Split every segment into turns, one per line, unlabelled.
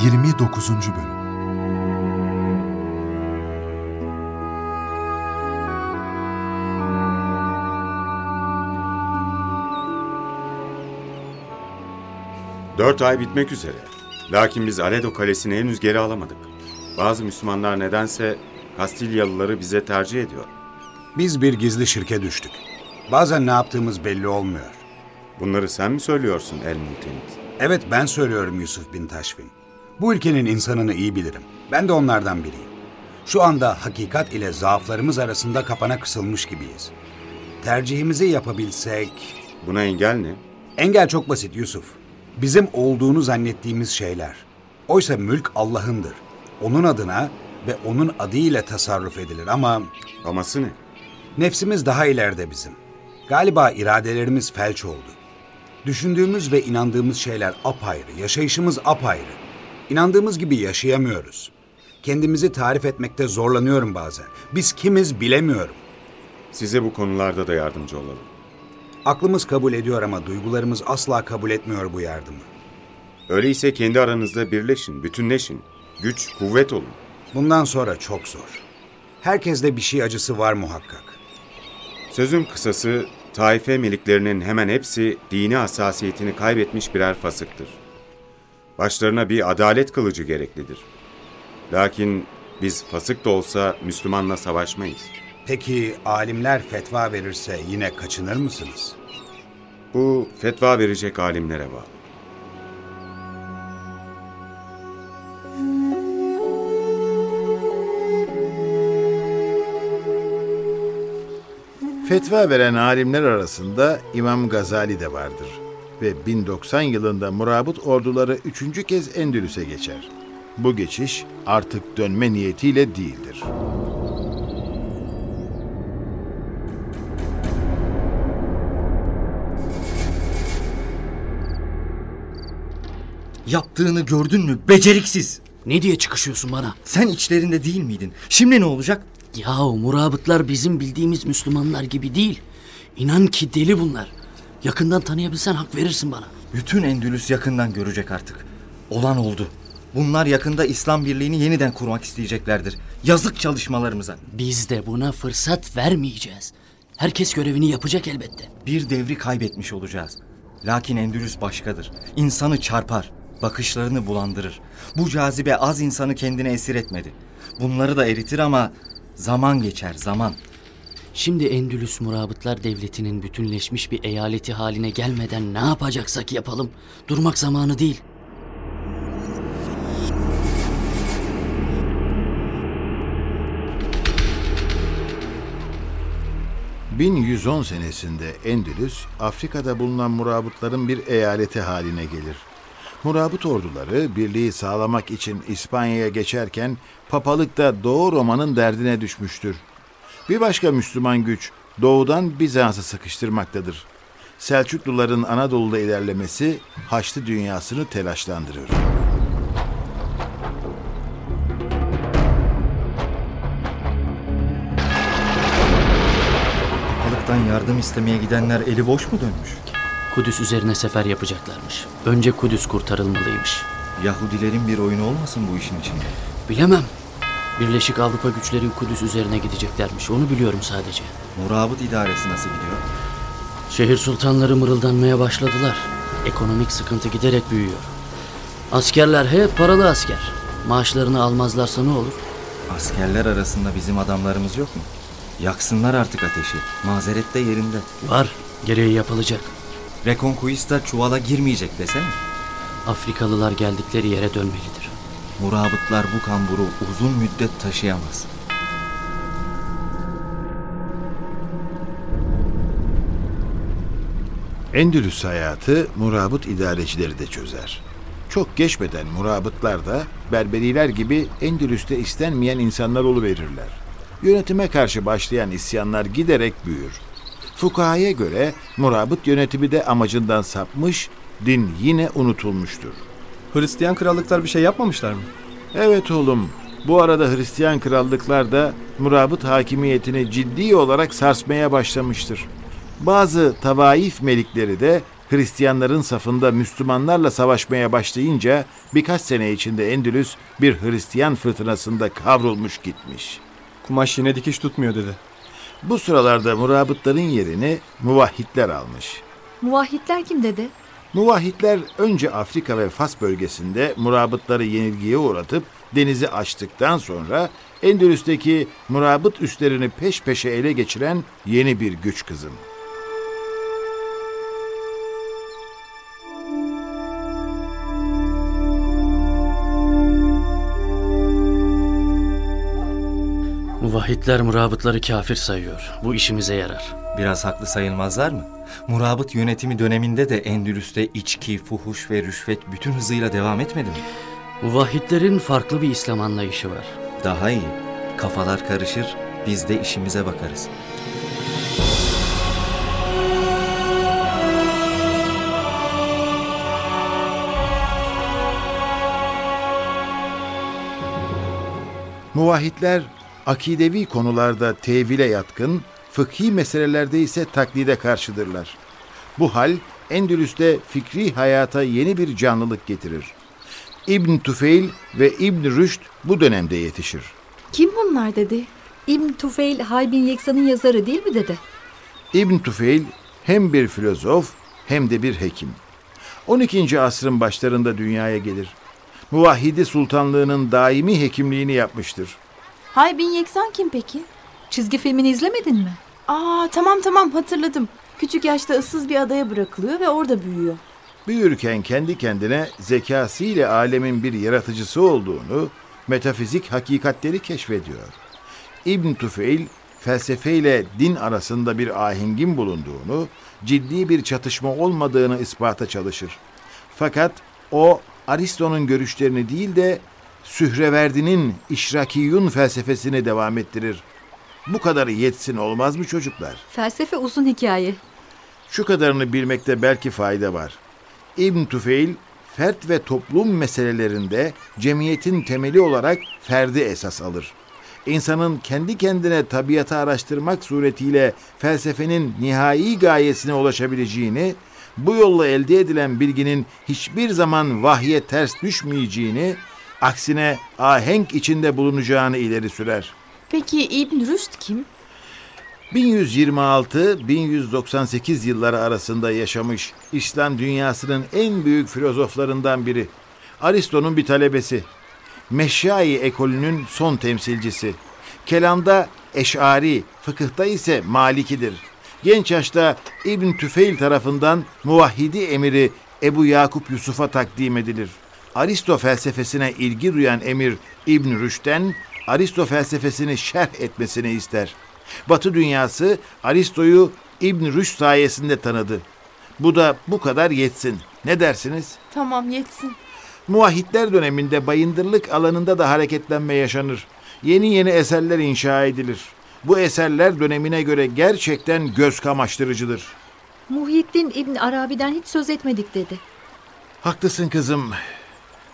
29. Bölüm
Dört ay bitmek üzere. Lakin biz Aledo Kalesi'ni henüz geri alamadık. Bazı Müslümanlar nedense Kastilyalıları bize tercih ediyor.
Biz bir gizli şirke düştük. Bazen ne yaptığımız belli olmuyor.
Bunları sen mi söylüyorsun El Mutenit?
Evet ben söylüyorum Yusuf bin Taşfin. Bu ülkenin insanını iyi bilirim. Ben de onlardan biriyim. Şu anda hakikat ile zaaflarımız arasında kapana kısılmış gibiyiz. Tercihimizi yapabilsek...
Buna engel ne?
Engel çok basit Yusuf. Bizim olduğunu zannettiğimiz şeyler. Oysa mülk Allah'ındır. Onun adına ve onun adıyla tasarruf edilir ama
Aması ne?
nefsimiz daha ileride bizim. Galiba iradelerimiz felç oldu. Düşündüğümüz ve inandığımız şeyler apayrı, yaşayışımız apayrı. İnandığımız gibi yaşayamıyoruz. Kendimizi tarif etmekte zorlanıyorum bazen. Biz kimiz bilemiyorum.
Size bu konularda da yardımcı olalım.
Aklımız kabul ediyor ama duygularımız asla kabul etmiyor bu yardımı.
Öyleyse kendi aranızda birleşin, bütünleşin. Güç, kuvvet olun.
Bundan sonra çok zor. Herkeste bir şey acısı var muhakkak.
Sözün kısası, taife meliklerinin hemen hepsi dini hassasiyetini kaybetmiş birer fasıktır. Başlarına bir adalet kılıcı gereklidir. Lakin biz fasık da olsa Müslümanla savaşmayız.
Peki alimler fetva verirse yine kaçınır mısınız?
Bu fetva verecek alimlere bağlı.
Fetva veren alimler arasında İmam Gazali de vardır ve 1090 yılında murabıt orduları üçüncü kez Endülüs'e geçer. Bu geçiş artık dönme niyetiyle değildir.
Yaptığını gördün mü? Beceriksiz.
Ne diye çıkışıyorsun bana?
Sen içlerinde değil miydin? Şimdi ne olacak?
Yahu murabıtlar bizim bildiğimiz Müslümanlar gibi değil. İnan ki deli bunlar. Yakından tanıyabilsen hak verirsin bana.
Bütün Endülüs yakından görecek artık. Olan oldu. Bunlar yakında İslam birliğini yeniden kurmak isteyeceklerdir. Yazık çalışmalarımıza.
Biz de buna fırsat vermeyeceğiz. Herkes görevini yapacak elbette.
Bir devri kaybetmiş olacağız. Lakin Endülüs başkadır. İnsanı çarpar, bakışlarını bulandırır. Bu cazibe az insanı kendine esir etmedi. Bunları da eritir ama zaman geçer, zaman.
Şimdi Endülüs Murabıtlar Devleti'nin bütünleşmiş bir eyaleti haline gelmeden ne yapacaksak yapalım. Durmak zamanı değil.
...1110 senesinde Endülüs, Afrika'da bulunan murabıtların bir eyaleti haline gelir. Murabıt orduları birliği sağlamak için İspanya'ya geçerken papalık da Doğu Roma'nın derdine düşmüştür. Bir başka Müslüman güç doğudan Bizans'ı sıkıştırmaktadır. Selçukluların Anadolu'da ilerlemesi Haçlı dünyasını telaşlandırır.
Papalıktan yardım istemeye gidenler eli boş mu dönmüş?
Kudüs üzerine sefer yapacaklarmış. Önce Kudüs kurtarılmalıymış.
Yahudilerin bir oyunu olmasın bu işin içinde?
Bilemem. Birleşik Avrupa güçleri Kudüs üzerine gideceklermiş. Onu biliyorum sadece.
Murabıt idaresi nasıl gidiyor?
Şehir sultanları mırıldanmaya başladılar. Ekonomik sıkıntı giderek büyüyor. Askerler hep paralı asker. Maaşlarını almazlarsa ne olur?
Askerler arasında bizim adamlarımız yok mu? Yaksınlar artık ateşi. Mazeret de yerinde.
Var. Gereği yapılacak.
Reconquista çuvala girmeyecek desene.
Afrikalılar geldikleri yere dönmelidir.
Murabıtlar bu kamburu uzun müddet taşıyamaz.
Endülüs hayatı murabıt idarecileri de çözer. Çok geçmeden murabıtlar da Berberiler gibi Endülüs'te istenmeyen insanlar oluverirler. Yönetime karşı başlayan isyanlar giderek büyür. Fukaha'ya göre murabıt yönetimi de amacından sapmış, din yine unutulmuştur.
Hristiyan krallıklar bir şey yapmamışlar mı?
Evet oğlum, bu arada Hristiyan krallıklar da murabıt hakimiyetini ciddi olarak sarsmaya başlamıştır. Bazı tavaif melikleri de Hristiyanların safında Müslümanlarla savaşmaya başlayınca birkaç sene içinde Endülüs bir Hristiyan fırtınasında kavrulmuş gitmiş.
Kumaş yine dikiş tutmuyor dedi.
Bu sıralarda murabıtların yerini muvahhidler almış.
Muvahhidler kim dede?
Muvahhidler önce Afrika ve Fas bölgesinde murabıtları yenilgiye uğratıp denizi açtıktan sonra Endülüs'teki murabıt üslerini peş peşe ele geçiren yeni bir güç kızım.
Muvahhidler murabıtları kafir sayıyor. Bu işimize yarar.
Biraz haklı sayılmazlar mı? Murabıt yönetimi döneminde de Endülüs'te içki, fuhuş ve rüşvet bütün hızıyla devam etmedi mi?
Muvahhidlerin farklı bir İslam anlayışı var.
Daha iyi. Kafalar karışır, biz de işimize bakarız.
Muvahhidler akidevi konularda tevile yatkın, fıkhi meselelerde ise taklide karşıdırlar. Bu hal Endülüs'te fikri hayata yeni bir canlılık getirir. İbn Tufeil ve İbn Rüşd bu dönemde yetişir.
Kim bunlar dedi? İbn Tufeil Haybin Yeksa'nın yazarı değil mi dede?
İbn Tufeil hem bir filozof hem de bir hekim. 12. asrın başlarında dünyaya gelir. Muvahhidi sultanlığının daimi hekimliğini yapmıştır.
Hay Bin Yeksan kim peki?
Çizgi filmini izlemedin mi?
Aa tamam tamam hatırladım. Küçük yaşta ıssız bir adaya bırakılıyor ve orada büyüyor.
Büyürken kendi kendine zekasıyla alemin bir yaratıcısı olduğunu, metafizik hakikatleri keşfediyor. İbn Tufeil felsefeyle din arasında bir ahengin bulunduğunu, ciddi bir çatışma olmadığını ispata çalışır. Fakat o Aristo'nun görüşlerini değil de Sühreverdi'nin işrakiyun felsefesini devam ettirir. Bu kadar yetsin olmaz mı çocuklar?
Felsefe uzun hikaye.
Şu kadarını bilmekte belki fayda var. İbn Tufeil, fert ve toplum meselelerinde cemiyetin temeli olarak ferdi esas alır. İnsanın kendi kendine tabiatı araştırmak suretiyle felsefenin nihai gayesine ulaşabileceğini, bu yolla elde edilen bilginin hiçbir zaman vahye ters düşmeyeceğini, aksine ahenk içinde bulunacağını ileri sürer.''
Peki İbn Rüşd kim?
1126-1198 yılları arasında yaşamış İslam dünyasının en büyük filozoflarından biri. Aristo'nun bir talebesi. Meşşai ekolünün son temsilcisi. Kelamda Eş'ari, fıkıhta ise Malikidir. Genç yaşta İbn Tüfeil tarafından muvahhidi emiri Ebu Yakup Yusuf'a takdim edilir. Aristo felsefesine ilgi duyan emir İbn Rüşd'den Aristo felsefesini şerh etmesini ister. Batı dünyası Aristo'yu İbn Rüşd sayesinde tanıdı. Bu da bu kadar yetsin. Ne dersiniz?
Tamam yetsin.
Muvahhidler döneminde bayındırlık alanında da hareketlenme yaşanır. Yeni yeni eserler inşa edilir. Bu eserler dönemine göre gerçekten göz kamaştırıcıdır.
Muhyiddin İbn Arabi'den hiç söz etmedik dedi.
Haklısın kızım.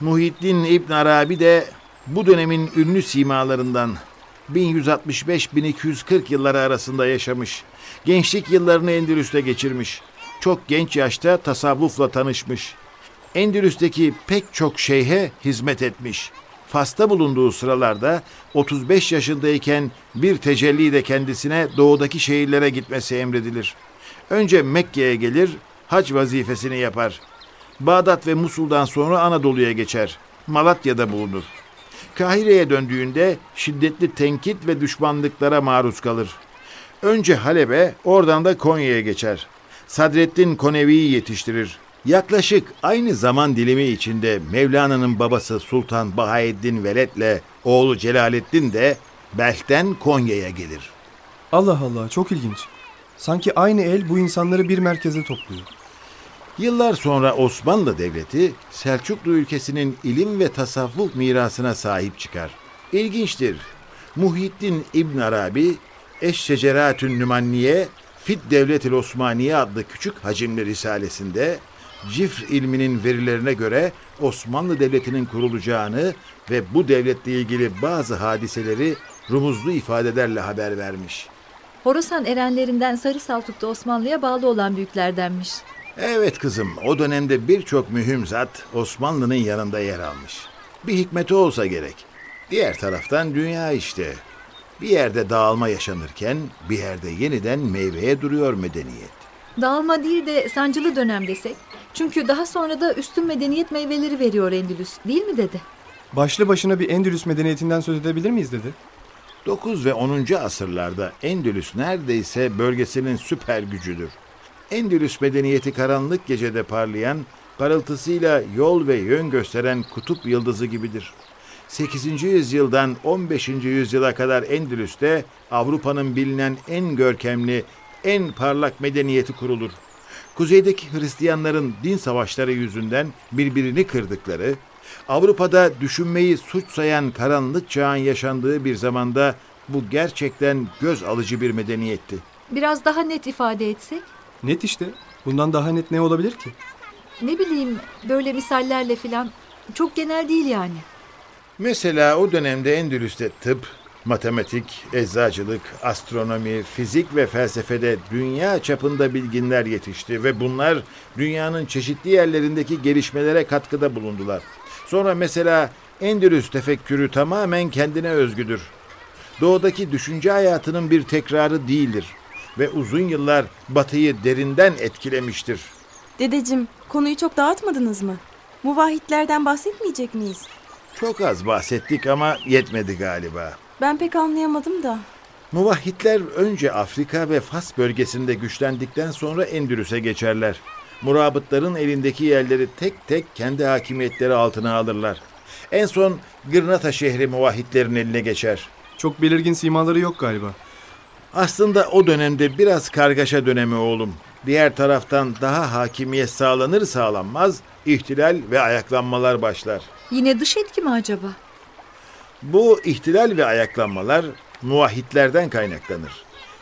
Muhyiddin İbn Arabi de bu dönemin ünlü simalarından 1165-1240 yılları arasında yaşamış. Gençlik yıllarını Endülüs'te geçirmiş. Çok genç yaşta tasavvufla tanışmış. Endülüs'teki pek çok şeyhe hizmet etmiş. Fas'ta bulunduğu sıralarda 35 yaşındayken bir tecelli de kendisine doğudaki şehirlere gitmesi emredilir. Önce Mekke'ye gelir, hac vazifesini yapar. Bağdat ve Musul'dan sonra Anadolu'ya geçer. Malatya'da bulunur. Kahire'ye döndüğünde şiddetli tenkit ve düşmanlıklara maruz kalır. Önce Halep'e, oradan da Konya'ya geçer. Sadreddin Konevi'yi yetiştirir. Yaklaşık aynı zaman dilimi içinde Mevlana'nın babası Sultan Bahaeddin Veled'le oğlu Celaleddin de Belh'ten Konya'ya gelir.
Allah Allah çok ilginç. Sanki aynı el bu insanları bir merkeze topluyor.
Yıllar sonra Osmanlı Devleti Selçuklu ülkesinin ilim ve tasavvuf mirasına sahip çıkar. İlginçtir. Muhyiddin İbn Arabi Eşşeceratün Nümanniye Fit Devletil Osmaniye adlı küçük hacimli risalesinde cifr ilminin verilerine göre Osmanlı Devleti'nin kurulacağını ve bu devletle ilgili bazı hadiseleri rumuzlu ifadelerle haber vermiş.
Horasan erenlerinden Sarı Saltuk'ta Osmanlı'ya bağlı olan büyüklerdenmiş.
Evet kızım, o dönemde birçok mühim zat Osmanlı'nın yanında yer almış. Bir hikmeti olsa gerek. Diğer taraftan dünya işte. Bir yerde dağılma yaşanırken bir yerde yeniden meyveye duruyor medeniyet.
Dağılma değil de sancılı dönem desek. Çünkü daha sonra da üstün medeniyet meyveleri veriyor Endülüs. Değil mi dede?
Başlı başına bir Endülüs medeniyetinden söz edebilir miyiz dedi.
9 ve 10. asırlarda Endülüs neredeyse bölgesinin süper gücüdür. Endülüs medeniyeti karanlık gecede parlayan, parıltısıyla yol ve yön gösteren kutup yıldızı gibidir. 8. yüzyıldan 15. yüzyıla kadar Endülüs'te Avrupa'nın bilinen en görkemli, en parlak medeniyeti kurulur. Kuzeydeki Hristiyanların din savaşları yüzünden birbirini kırdıkları, Avrupa'da düşünmeyi suç sayan karanlık çağın yaşandığı bir zamanda bu gerçekten göz alıcı bir medeniyetti.
Biraz daha net ifade etsek.
Net işte. Bundan daha net ne olabilir ki?
Ne bileyim böyle misallerle filan. Çok genel değil yani.
Mesela o dönemde Endülüs'te tıp, matematik, eczacılık, astronomi, fizik ve felsefede dünya çapında bilginler yetişti ve bunlar dünyanın çeşitli yerlerindeki gelişmelere katkıda bulundular. Sonra mesela Endülüs tefekkürü tamamen kendine özgüdür. Doğudaki düşünce hayatının bir tekrarı değildir ve uzun yıllar batıyı derinden etkilemiştir.
Dedeciğim konuyu çok dağıtmadınız mı? Muvahhidlerden bahsetmeyecek miyiz?
Çok az bahsettik ama yetmedi galiba.
Ben pek anlayamadım da.
Muvahhidler önce Afrika ve Fas bölgesinde güçlendikten sonra Endülüs'e geçerler. Murabıtların elindeki yerleri tek tek kendi hakimiyetleri altına alırlar. En son Gırnata şehri muvahhidlerin eline geçer.
Çok belirgin simaları yok galiba.
Aslında o dönemde biraz kargaşa dönemi oğlum. Diğer taraftan daha hakimiyet sağlanır sağlanmaz ihtilal ve ayaklanmalar başlar.
Yine dış etki mi acaba?
Bu ihtilal ve ayaklanmalar muvahhidlerden kaynaklanır.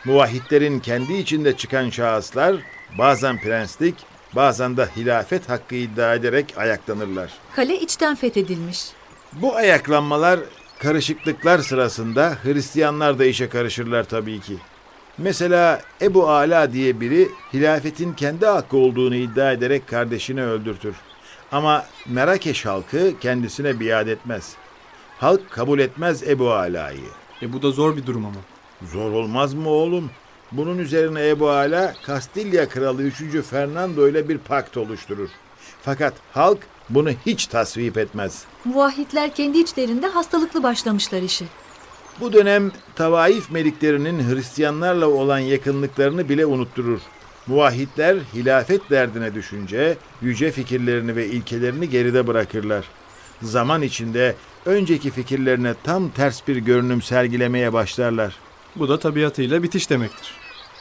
Muvahhidlerin kendi içinde çıkan şahıslar bazen prenslik, bazen de hilafet hakkı iddia ederek ayaklanırlar.
Kale içten fethedilmiş.
Bu ayaklanmalar, karışıklıklar sırasında Hristiyanlar da işe karışırlar tabii ki. Mesela Ebu Ala diye biri hilafetin kendi hakkı olduğunu iddia ederek kardeşini öldürtür. Ama Merakeş halkı kendisine biat etmez. Halk kabul etmez Ebu Ala'yı.
E bu da zor bir durum ama.
Zor olmaz mı oğlum? Bunun üzerine Ebu Ala Kastilya Kralı 3. Fernando ile bir pakt oluşturur. Fakat halk bunu hiç tasvip etmez.
Muvahhidler kendi içlerinde hastalıklı başlamışlar işi.
Bu dönem Tavaif meliklerinin Hristiyanlarla olan yakınlıklarını bile unutturur. Muvahhidler hilafet derdine düşünce yüce fikirlerini ve ilkelerini geride bırakırlar. Zaman içinde önceki fikirlerine tam ters bir görünüm sergilemeye başlarlar.
Bu da tabiatıyla bitiş demektir.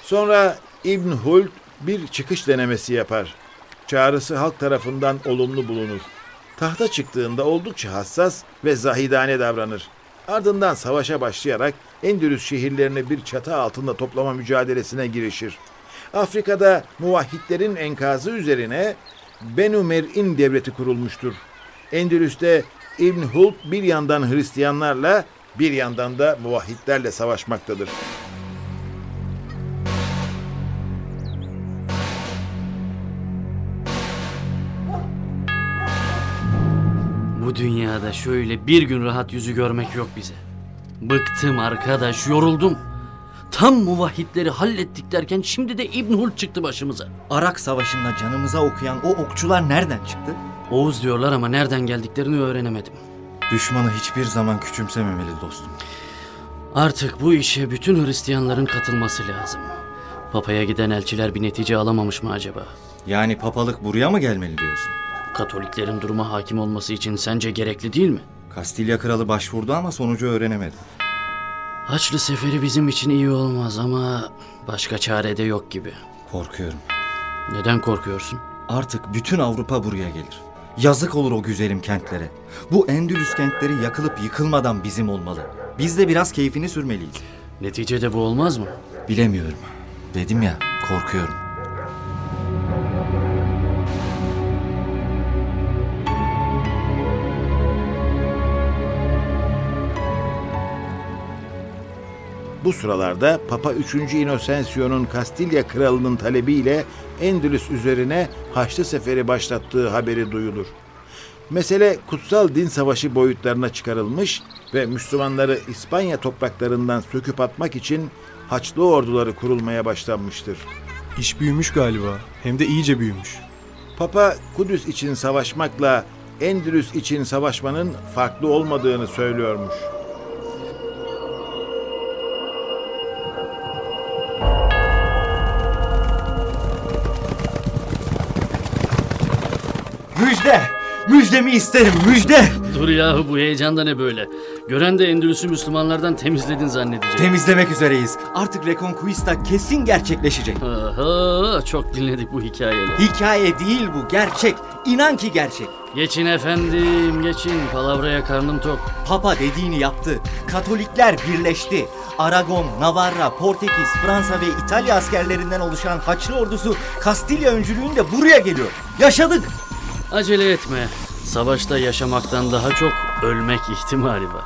Sonra İbn Huld bir çıkış denemesi yapar. Çağrısı halk tarafından olumlu bulunur. Tahta çıktığında oldukça hassas ve zahidane davranır. Ardından savaşa başlayarak Endülüs şehirlerini bir çatı altında toplama mücadelesine girişir. Afrika'da muvahhidlerin enkazı üzerine Benu Mer'in devleti kurulmuştur. Endülüs'te İbn Huld bir yandan Hristiyanlarla bir yandan da muvahhidlerle savaşmaktadır.
Bu dünyada şöyle bir gün rahat yüzü görmek yok bize. Bıktım arkadaş, yoruldum. Tam muvahhidleri hallettik derken şimdi de İbn Hult çıktı başımıza.
Arak Savaşı'nda canımıza okuyan o okçular nereden çıktı?
Oğuz diyorlar ama nereden geldiklerini öğrenemedim.
Düşmanı hiçbir zaman küçümsememeli dostum.
Artık bu işe bütün Hristiyanların katılması lazım. Papaya giden elçiler bir netice alamamış mı acaba?
Yani papalık buraya mı gelmeli diyorsun?
Katoliklerin duruma hakim olması için sence gerekli değil mi?
Kastilya kralı başvurdu ama sonucu öğrenemedi.
Haçlı seferi bizim için iyi olmaz ama başka çare de yok gibi.
Korkuyorum.
Neden korkuyorsun?
Artık bütün Avrupa buraya gelir. Yazık olur o güzelim kentlere. Bu Endülüs kentleri yakılıp yıkılmadan bizim olmalı. Biz de biraz keyfini sürmeliyiz.
Neticede bu olmaz mı?
Bilemiyorum. Dedim ya, korkuyorum.
Bu sıralarda Papa 3. Inocensio'nun Kastilya kralının talebiyle Endülüs üzerine Haçlı Seferi başlattığı haberi duyulur. Mesele kutsal din savaşı boyutlarına çıkarılmış ve Müslümanları İspanya topraklarından söküp atmak için Haçlı orduları kurulmaya başlanmıştır.
İş büyümüş galiba. Hem de iyice büyümüş.
Papa Kudüs için savaşmakla Endülüs için savaşmanın farklı olmadığını söylüyormuş.
Müjde! Müjdemi isterim müjde!
Dur yahu bu heyecanda ne böyle? Gören de Endülüs'ü Müslümanlardan temizledin zannedecek.
Temizlemek üzereyiz. Artık Reconquista kesin gerçekleşecek.
Aha, çok dinledik bu hikayeleri.
Hikaye değil bu gerçek. İnan ki gerçek.
Geçin efendim, geçin. Palavraya karnım tok.
Papa dediğini yaptı. Katolikler birleşti. Aragon, Navarra, Portekiz, Fransa ve İtalya askerlerinden oluşan Haçlı ordusu Kastilya öncülüğünde buraya geliyor. Yaşadık.
Acele etme. Savaşta yaşamaktan daha çok ölmek ihtimali var.